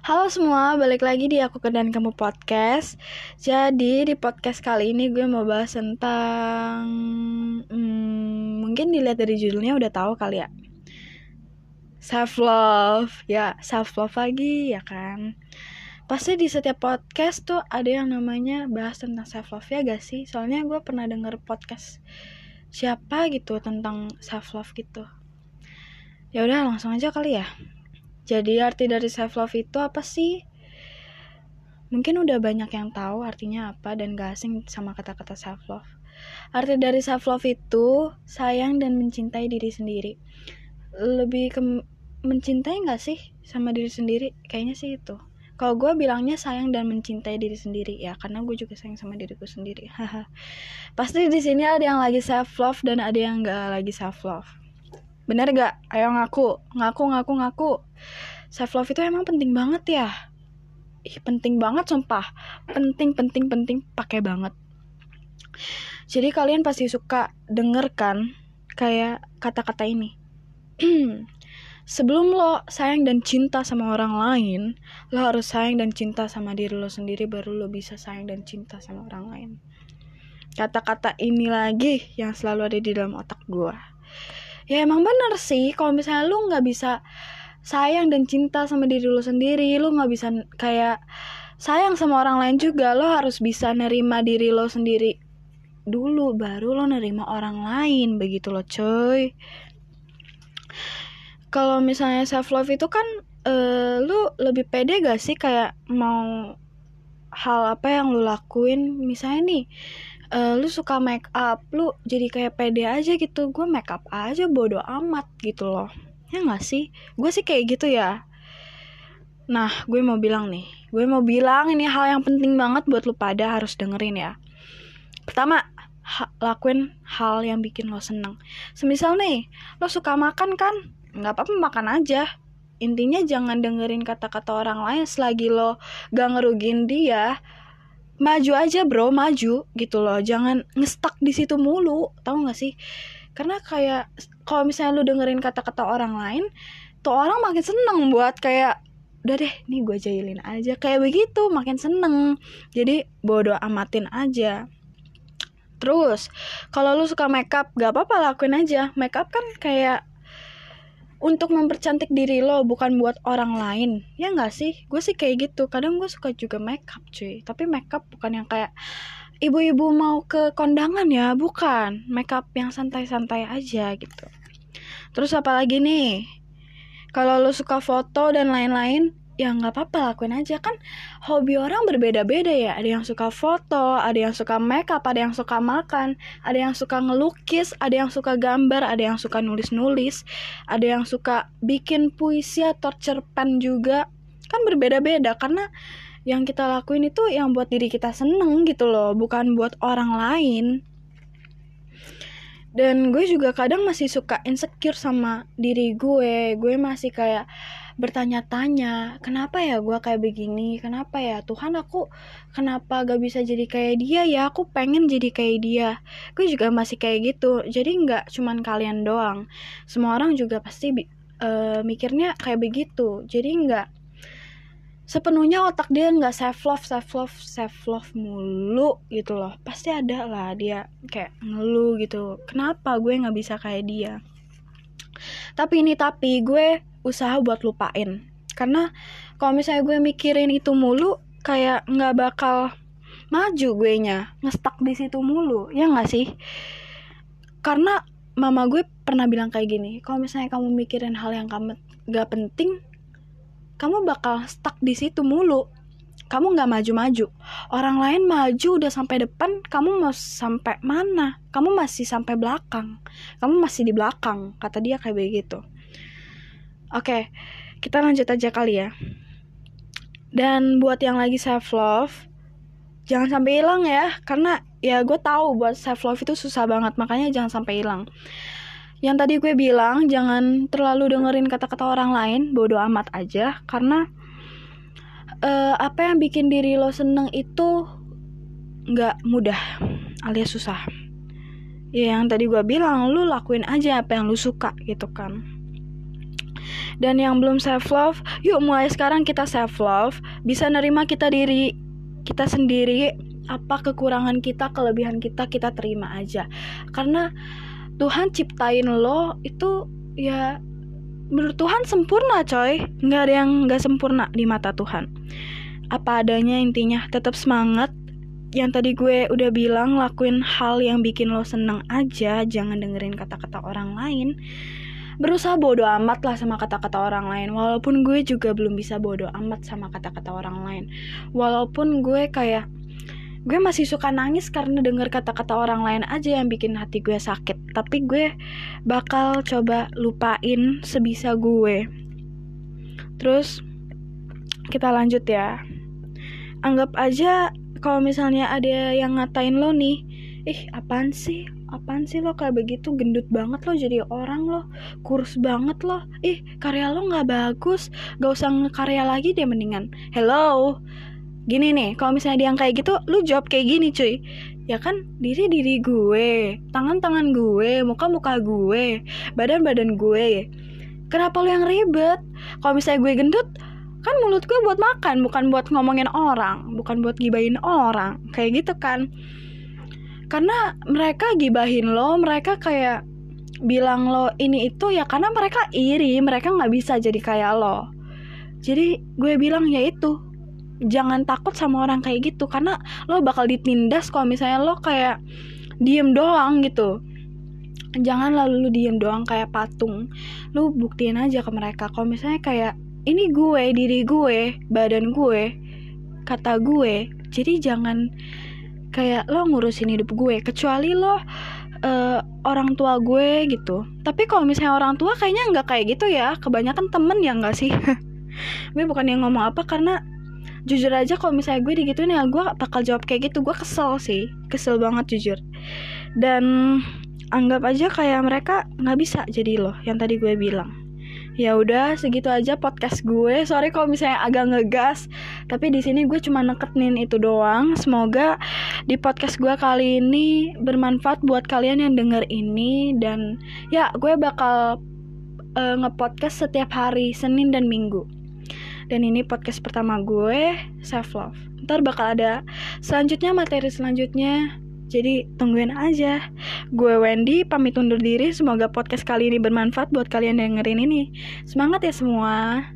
Halo semua, balik lagi di Aku Dan Kamu Podcast. Jadi di podcast kali ini gue mau bahas tentang hmm, Mungkin dilihat dari judulnya udah tahu kali ya. Self love Ya, self love lagi ya kan? Pasti di setiap podcast tuh ada yang namanya bahas tentang self love ya gak sih? Soalnya gue pernah denger podcast siapa gitu tentang self love gitu. Ya udah langsung aja kali ya jadi arti dari self love itu apa sih? Mungkin udah banyak yang tahu artinya apa dan gak asing sama kata-kata self love. Arti dari self love itu sayang dan mencintai diri sendiri. Lebih ke mencintai gak sih sama diri sendiri? Kayaknya sih itu. Kalau gue bilangnya sayang dan mencintai diri sendiri ya, karena gue juga sayang sama diriku sendiri. Pasti di sini ada yang lagi self love dan ada yang gak lagi self love. Bener gak? Ayo ngaku, ngaku, ngaku, ngaku. Self love itu emang penting banget ya. Ih, penting banget sumpah. Penting, penting, penting, pakai banget. Jadi kalian pasti suka denger kan kayak kata-kata ini. Sebelum lo sayang dan cinta sama orang lain, lo harus sayang dan cinta sama diri lo sendiri baru lo bisa sayang dan cinta sama orang lain. Kata-kata ini lagi yang selalu ada di dalam otak gue ya emang bener sih kalau misalnya lu nggak bisa sayang dan cinta sama diri lu sendiri lu nggak bisa kayak sayang sama orang lain juga lo harus bisa nerima diri lo sendiri dulu baru lo nerima orang lain begitu lo coy. Kalau misalnya self love itu kan uh, lu lebih pede gak sih kayak mau hal apa yang lu lakuin? Misalnya nih uh, lu suka make up lu jadi kayak pede aja gitu. Gue make up aja bodo amat gitu loh. Ya nggak sih? Gue sih kayak gitu ya. Nah gue mau bilang nih gue mau bilang ini hal yang penting banget buat lu pada harus dengerin ya. Pertama ha lakuin hal yang bikin lo seneng. Semisal nih lo suka makan kan? Nggak apa-apa makan aja. Intinya jangan dengerin kata-kata orang lain selagi lo gak ngerugin dia maju aja bro maju gitu loh. Jangan ngestak di situ mulu tahu nggak sih? Karena kayak kalau misalnya lu dengerin kata-kata orang lain tuh orang makin seneng buat kayak udah deh nih gue jahilin aja. Kayak begitu makin seneng. Jadi bodoh amatin aja. Terus kalau lu suka makeup gak apa-apa lakuin aja. Makeup kan kayak untuk mempercantik diri lo bukan buat orang lain. Ya nggak sih? Gue sih kayak gitu. Kadang gue suka juga makeup cuy. Tapi makeup bukan yang kayak ibu-ibu mau ke kondangan ya? Bukan. Makeup yang santai-santai aja gitu. Terus apalagi nih? Kalau lo suka foto dan lain-lain ya nggak apa-apa lakuin aja. Kan hobi orang berbeda-beda ya. Ada yang suka foto ada yang suka makeup ada yang suka makan ada yang suka ngelukis ada yang suka gambar ada yang suka nulis-nulis ada yang suka bikin puisi atau cerpen juga. Kan berbeda-beda karena yang kita lakuin itu yang buat diri kita seneng gitu loh bukan buat orang lain. Dan gue juga kadang masih suka insecure sama diri gue. Gue masih kayak bertanya-tanya kenapa ya gue kayak begini? Kenapa ya? Tuhan aku kenapa gak bisa jadi kayak dia ya? Aku pengen jadi kayak dia. Gue juga masih kayak gitu. Jadi nggak cuman kalian doang. Semua orang juga pasti uh, mikirnya kayak begitu. Jadi nggak sepenuhnya otak dia nggak self love self love self love mulu gitu loh. Pasti ada lah dia kayak ngeluh gitu. Kenapa gue nggak bisa kayak dia? Tapi ini tapi gue usaha buat lupain. Karena kalau misalnya gue mikirin itu mulu kayak nggak bakal maju gue nya ngestak di situ mulu. Ya nggak sih? Karena mama gue pernah bilang kayak gini kalau misalnya kamu mikirin hal yang kamu nggak penting kamu bakal stuck di situ mulu. Kamu nggak maju-maju. Orang lain maju udah sampai depan kamu mau sampai mana? Kamu masih sampai belakang. Kamu masih di belakang kata dia kayak begitu Oke, kita lanjut aja kali ya. Dan buat yang lagi self love, jangan sampai hilang ya, karena ya gue tahu buat self love itu susah banget, makanya jangan sampai hilang. Yang tadi gue bilang jangan terlalu dengerin kata-kata orang lain, bodoh amat aja, karena uh, apa yang bikin diri lo seneng itu nggak mudah alias susah. Ya yang tadi gue bilang, lu lakuin aja apa yang lu suka gitu kan dan yang belum self love yuk mulai sekarang kita self love bisa nerima kita diri kita sendiri apa kekurangan kita kelebihan kita kita terima aja. Karena Tuhan ciptain lo itu ya menurut Tuhan sempurna coy. Nggak ada yang nggak sempurna di mata Tuhan. Apa adanya intinya tetap semangat. Yang tadi gue udah bilang lakuin hal yang bikin lo seneng aja jangan dengerin kata-kata orang lain berusaha bodoh amat lah sama kata-kata orang lain. Walaupun gue juga belum bisa bodoh amat sama kata-kata orang lain. Walaupun gue kayak gue masih suka nangis karena denger kata-kata orang lain aja yang bikin hati gue sakit. Tapi gue bakal coba lupain sebisa gue. Terus kita lanjut ya. Anggap aja kalau misalnya ada yang ngatain lo nih ih apaan sih? Apaan sih lo kayak begitu? Gendut banget lo jadi orang lo. Kurus banget lo. Ih karya lo nggak bagus. Gak usah ngekarya lagi deh mendingan. Hello? Gini nih kalau misalnya dia yang kayak gitu lu jawab kayak gini cuy. Ya kan diri diri gue tangan tangan gue muka muka gue badan badan gue. Kenapa lu yang ribet? Kalau misalnya gue gendut kan mulut gue buat makan bukan buat ngomongin orang bukan buat gibahin orang. Kayak gitu kan karena mereka gibahin lo mereka kayak bilang lo ini itu ya karena mereka iri mereka nggak bisa jadi kayak lo. Jadi gue bilang ya itu jangan takut sama orang kayak gitu karena lo bakal ditindas kalau misalnya lo kayak diem doang gitu. Jangan lalu lu diem doang kayak patung. Lu buktiin aja ke mereka kalau misalnya kayak ini gue diri gue badan gue kata gue jadi jangan kayak lo ngurusin hidup gue kecuali lo uh, orang tua gue gitu. Tapi kalau misalnya orang tua kayaknya nggak kayak gitu ya. Kebanyakan temen ya nggak sih? Gue bukan yang ngomong apa karena jujur aja kalau misalnya gue digituin ya gue bakal jawab kayak gitu. Gue kesel sih. Kesel banget jujur. Dan anggap aja kayak mereka nggak bisa jadi loh yang tadi gue bilang. Ya udah segitu aja podcast gue. Sorry kalau misalnya agak ngegas tapi di sini gue cuma neketin itu doang semoga di podcast gue kali ini bermanfaat buat kalian yang denger ini dan ya gue bakal uh, ngepodcast setiap hari Senin dan Minggu dan ini podcast pertama gue self love ntar bakal ada selanjutnya materi selanjutnya jadi tungguin aja. Gue Wendy pamit undur diri. Semoga podcast kali ini bermanfaat buat kalian yang dengerin ini. Semangat ya semua.